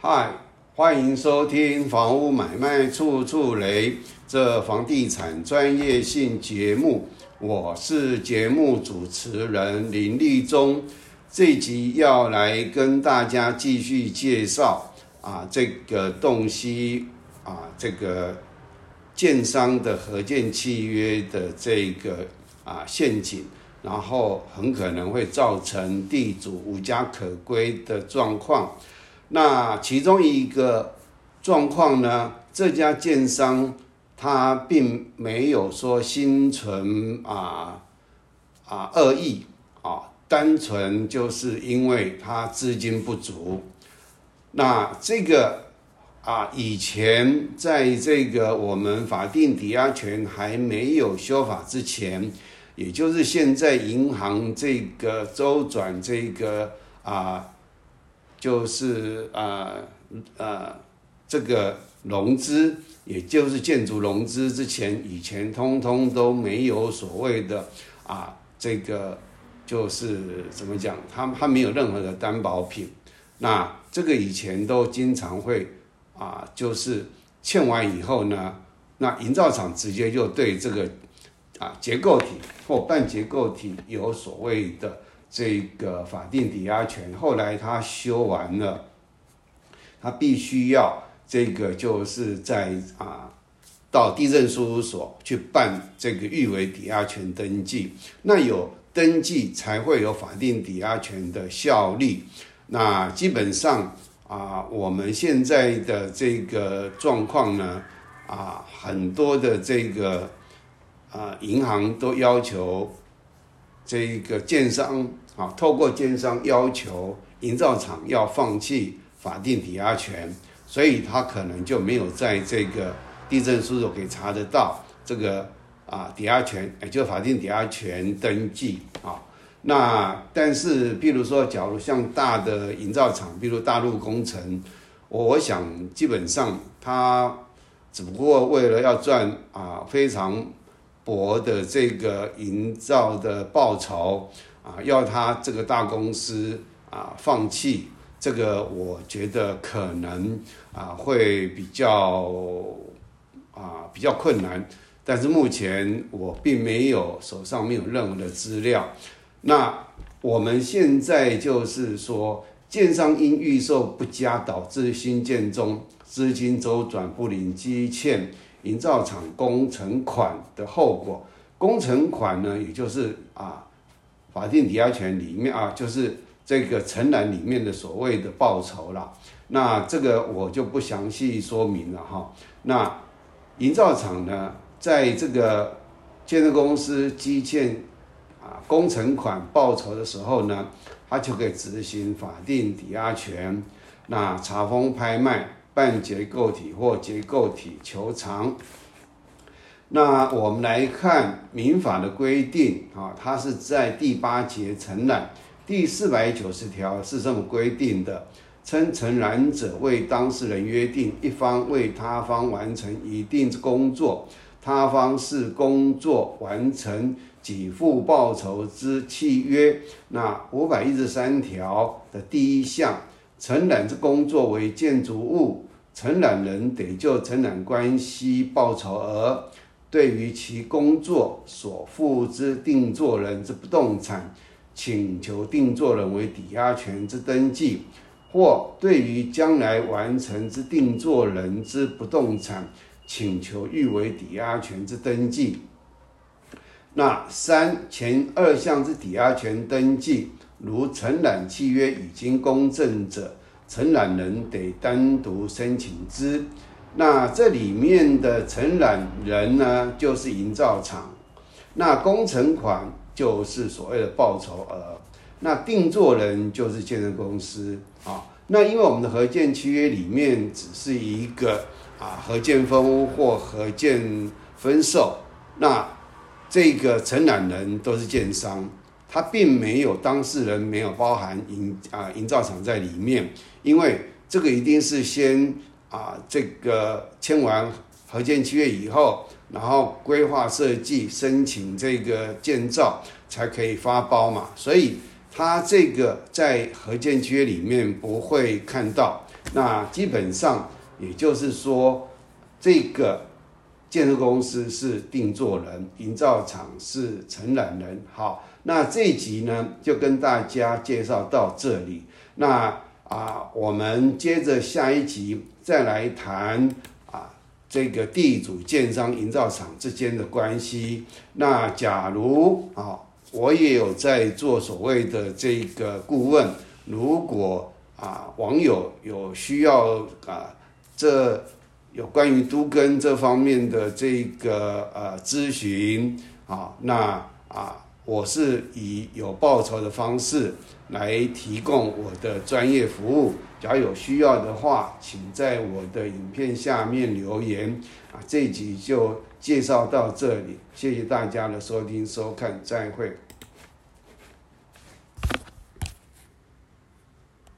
嗨，欢迎收听《房屋买卖处处雷》这房地产专业性节目，我是节目主持人林立忠。这集要来跟大家继续介绍啊，这个洞悉啊，这个建商的合建契约的这个啊陷阱。然后很可能会造成地主无家可归的状况。那其中一个状况呢，这家建商他并没有说心存啊啊恶意啊，单纯就是因为他资金不足。那这个啊，以前在这个我们法定抵押权还没有修法之前。也就是现在银行这个周转这个啊，就是啊呃这个融资，也就是建筑融资之前，以前通通都没有所谓的啊这个就是怎么讲，他他没有任何的担保品，那这个以前都经常会啊，就是欠完以后呢，那营造厂直接就对这个。啊，结构体或半结构体有所谓的这个法定抵押权，后来他修完了，他必须要这个就是在啊到地震事务所去办这个预为抵押权登记，那有登记才会有法定抵押权的效力。那基本上啊，我们现在的这个状况呢，啊很多的这个。啊，银行都要求这一个建商啊，透过建商要求营造厂要放弃法定抵押权，所以他可能就没有在这个地震书所给查得到这个啊抵押权，也就法定抵押权登记啊。那但是，譬如说，假如像大的营造厂，比如大陆工程，我想基本上他只不过为了要赚啊非常。博的这个营造的报酬啊，要他这个大公司啊放弃这个，我觉得可能啊会比较啊比较困难。但是目前我并没有手上没有任何的资料。那我们现在就是说，建商因预售不佳导致新建中资金周转不灵，积欠。营造厂工程款的后果，工程款呢，也就是啊，法定抵押权里面啊，就是这个承揽里面的所谓的报酬了。那这个我就不详细说明了哈。那营造厂呢，在这个建设公司积欠啊工程款报酬的时候呢，他就可以执行法定抵押权，那查封拍卖。半结构体或结构体求偿。那我们来看民法的规定啊，它是在第八节承揽第四百九十条是这么规定的：称承揽者为当事人约定一方为他方完成一定工作，他方是工作完成给付报酬之契约。那五百一十三条的第一项，承揽之工作为建筑物。承揽人得就承揽关系报酬额，对于其工作所付之定作人之不动产，请求定作人为抵押权之登记，或对于将来完成之定作人之不动产，请求预为抵押权之登记。那三前二项之抵押权登记，如承揽契约已经公证者。承揽人得单独申请之，那这里面的承揽人呢，就是营造厂，那工程款就是所谓的报酬额，那定做人就是建设公司啊。那因为我们的合建契约里面只是一个啊合建分屋或合建分售，那这个承揽人都是建商。他并没有当事人没有包含营啊营造厂在里面，因为这个一定是先啊这个签完合建契约以后，然后规划设计申请这个建造才可以发包嘛，所以他这个在合建契约里面不会看到。那基本上也就是说，这个建筑公司是定做人，营造厂是承揽人。好，那这一集呢就跟大家介绍到这里。那啊，我们接着下一集再来谈啊，这个地主、建商、营造厂之间的关系。那假如啊，我也有在做所谓的这个顾问，如果啊网友有需要啊，这有关于都根这方面的这个呃咨询啊，那啊，我是以有报酬的方式。来提供我的专业服务，假如有需要的话，请在我的影片下面留言。啊，这集就介绍到这里，谢谢大家的收听收看，再会。